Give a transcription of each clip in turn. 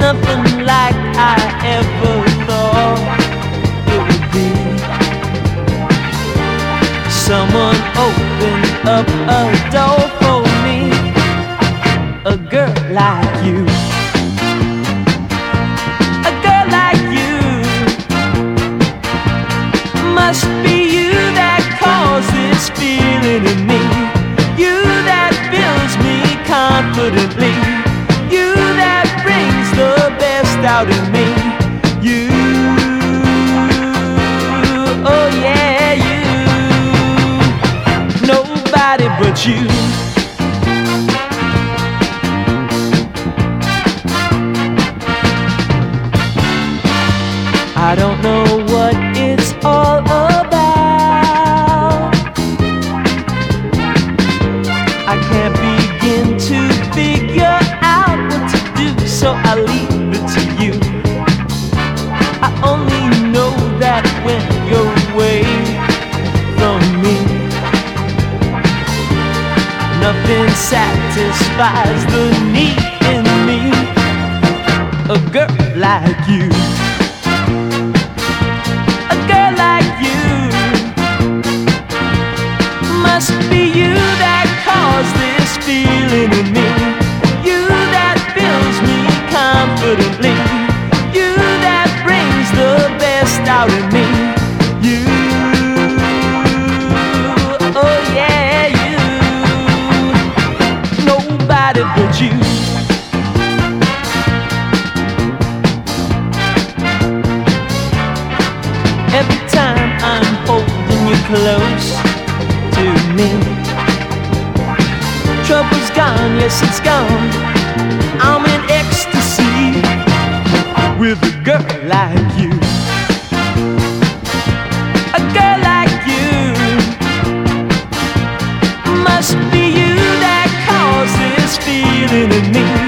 nothing like I ever thought it would be. Someone opened up a door for me, a girl like you. A girl like you must be. out of me. You, oh yeah, you. Nobody but you. I don't know satisfies the need in me. A girl like you. close to me. Trouble's gone, yes, it's gone. I'm in ecstasy with a girl like you. A girl like you must be you that causes this feeling in me.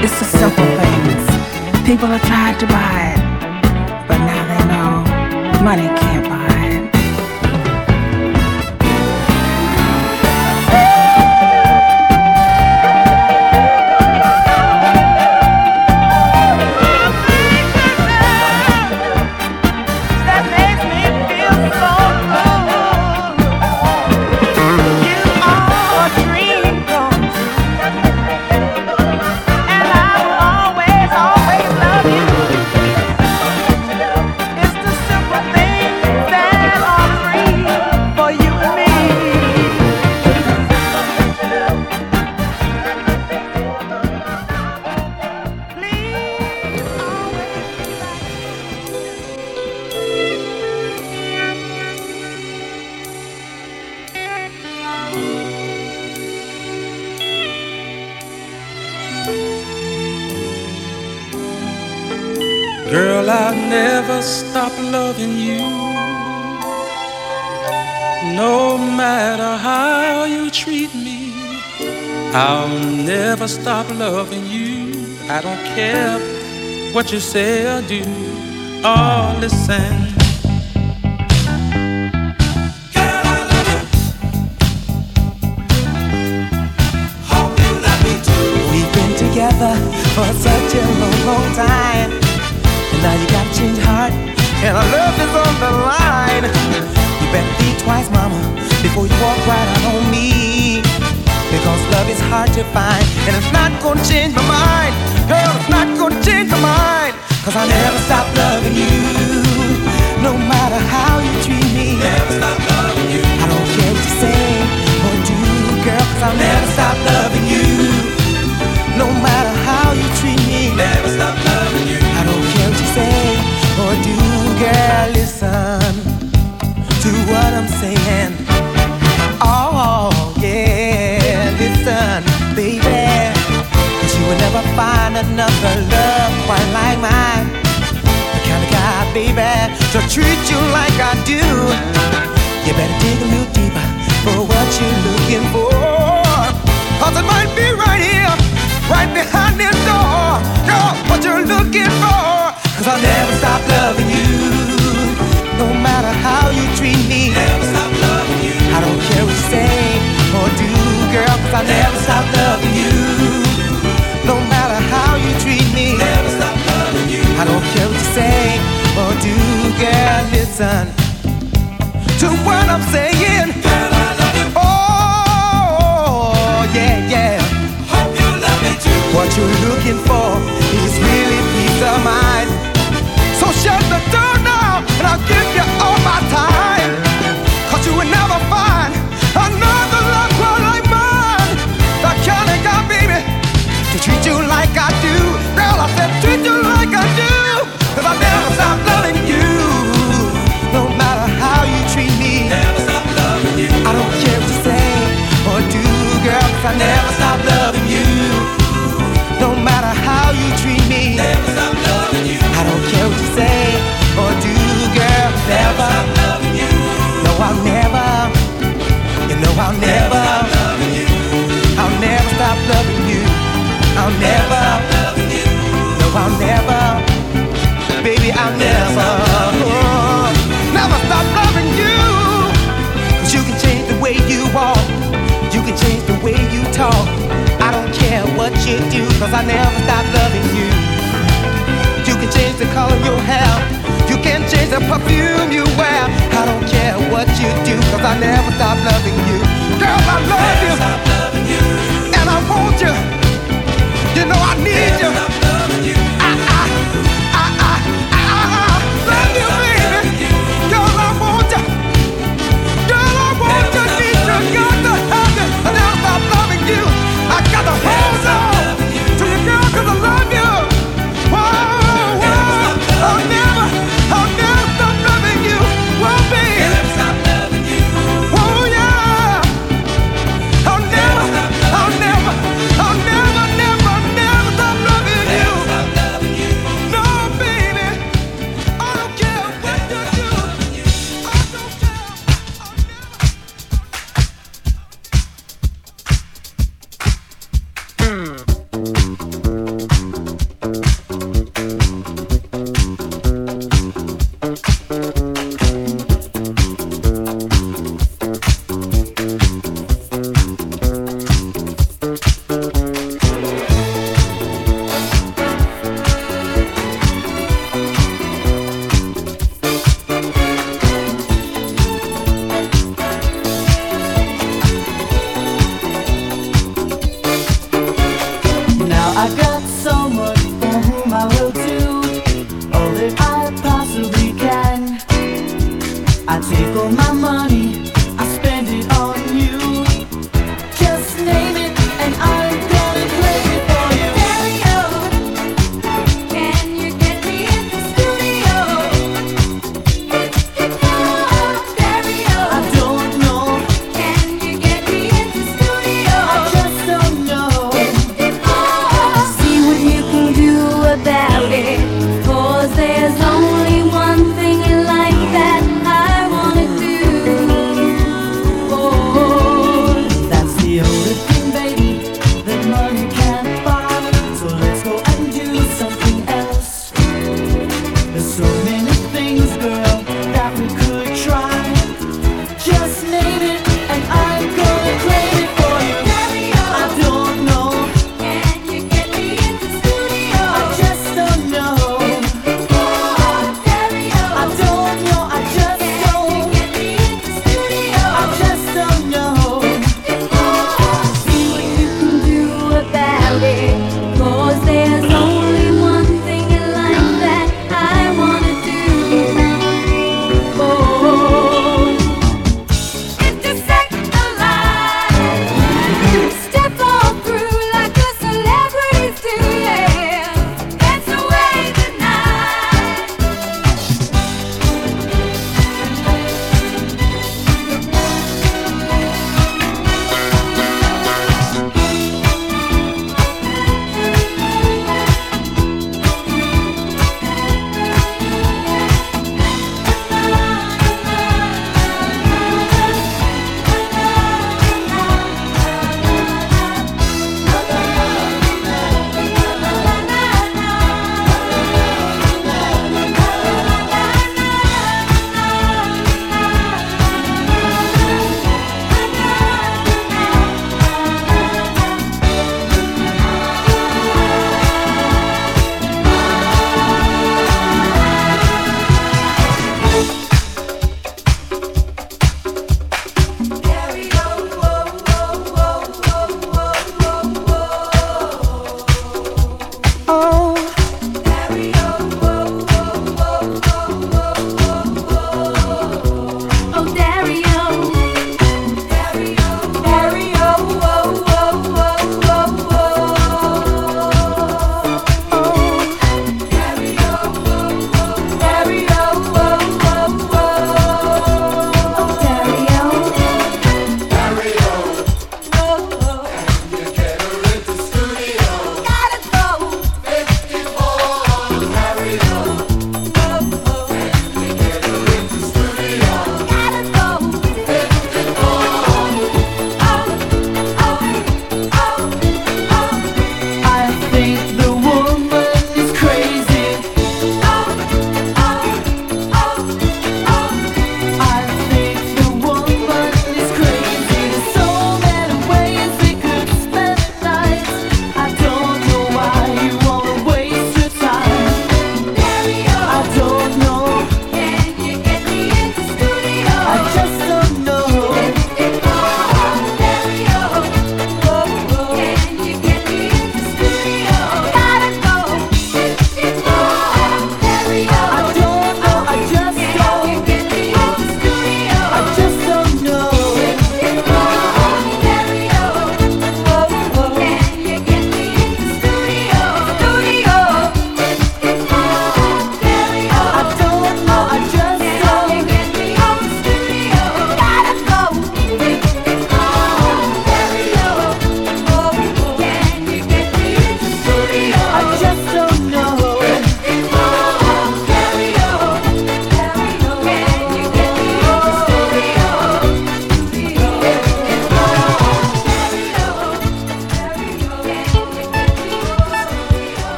It's the simple things. People have tried to buy it, but now they know money can't buy it. What you say or do. Oh, listen. Together for such a long, long time. And now you got a change heart, and our love is on the line. You better think twice, mama, before you walk right out on me. Because love is hard to find, and it's not gonna change my mind. Girl, it's not gonna change my mind. Cause I never stop loving you. No matter how you treat me. Never stop loving you. I don't care what you say or do, girl. Cause I'll never stop loving you. Listen to what I'm saying. I never stop loving you. No matter how you treat me, never stop loving you. I don't care what you say or do, girl. Never, never stop loving you. No, I'll never. You know I'll never. never loving you. I'll never stop loving you. I'll never. never stop loving you. No, I'll never. Baby, I'll never. Cause I never stop loving you. You can change the color you have. You can change the perfume you wear. I don't care what you do, cause I never stop loving you. Girl, I love you. And I want you. You know I need you.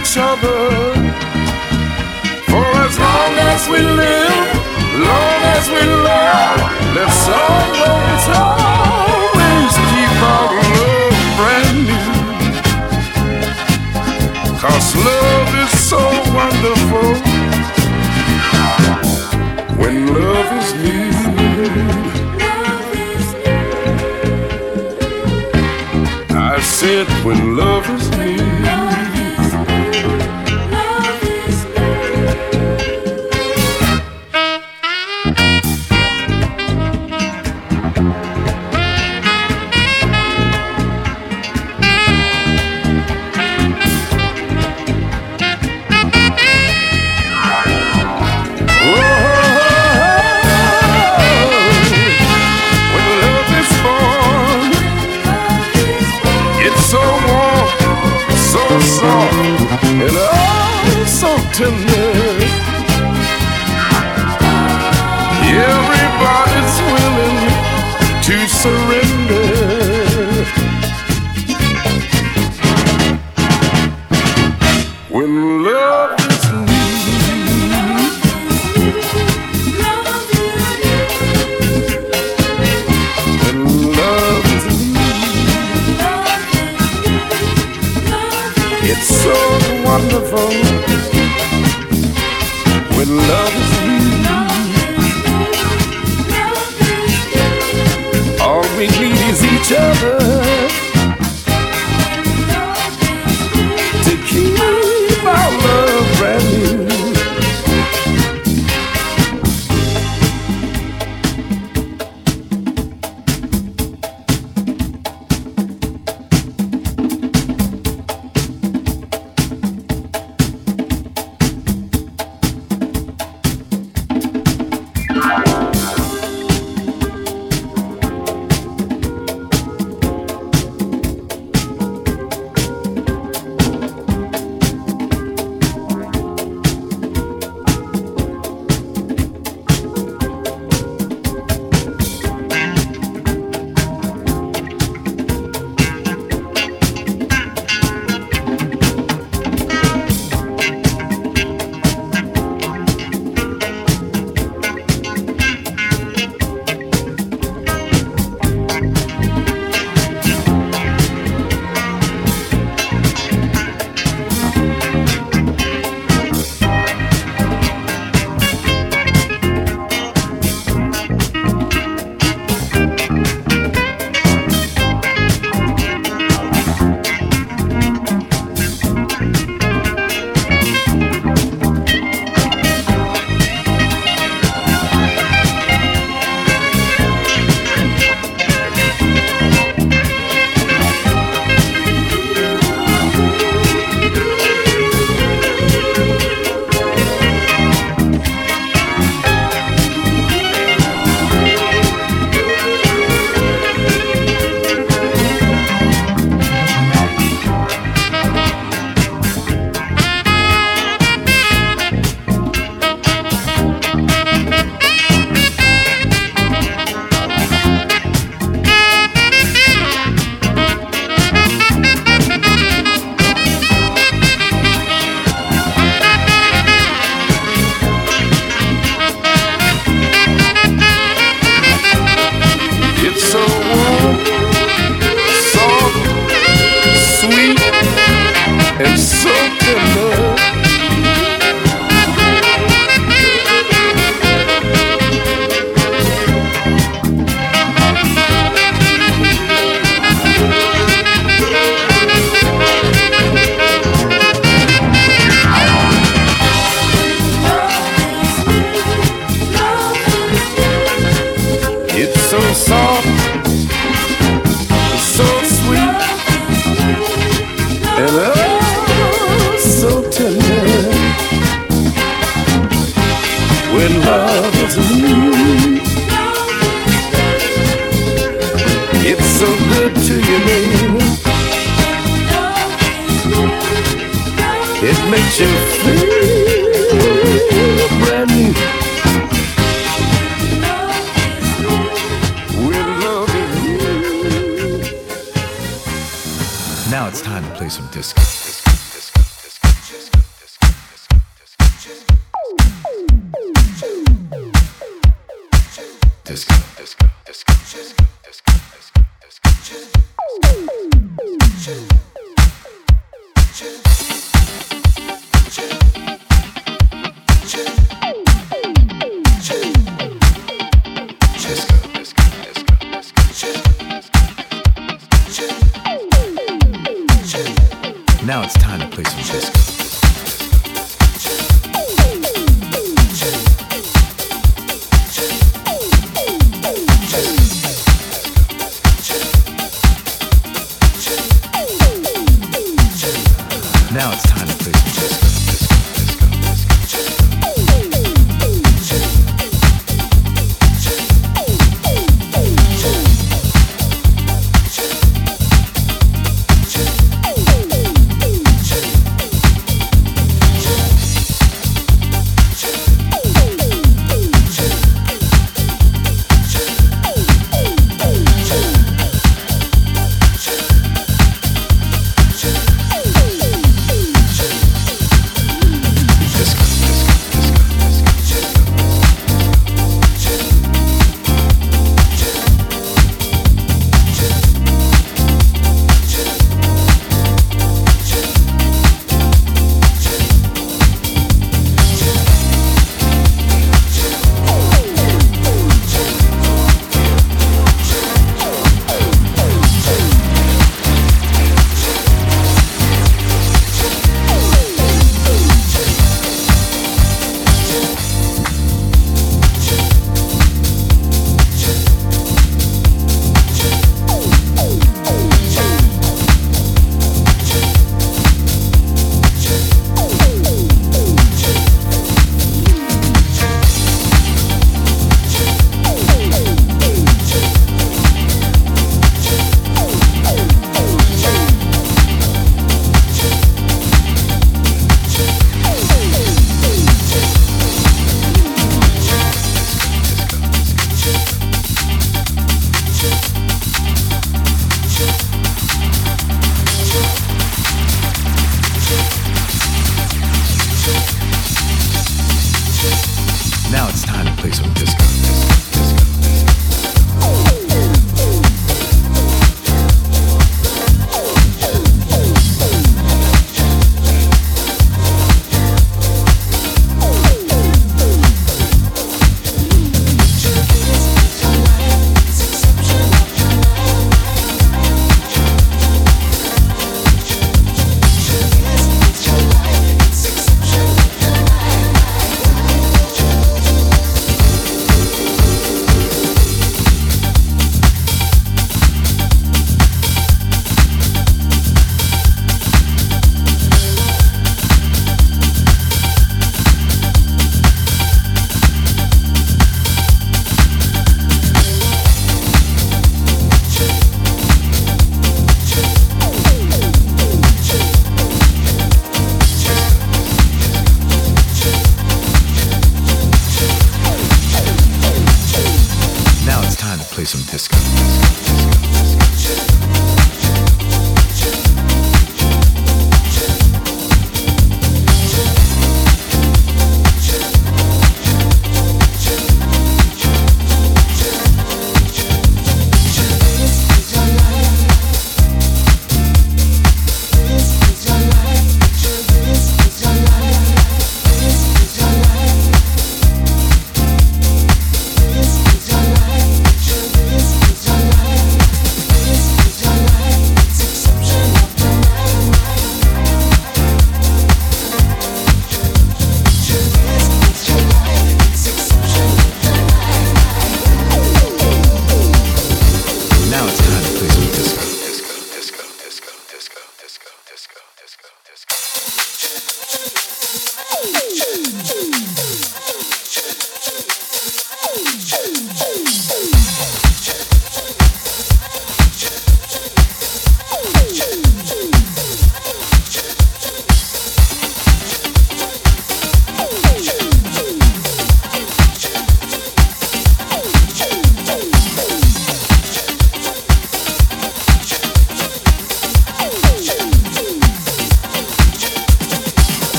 each other. For as long as we live, long as we love, let's always, always keep our love brand new. Cause love is so wonderful when love is new. I said when love is tonight. Everybody's willing to surrender.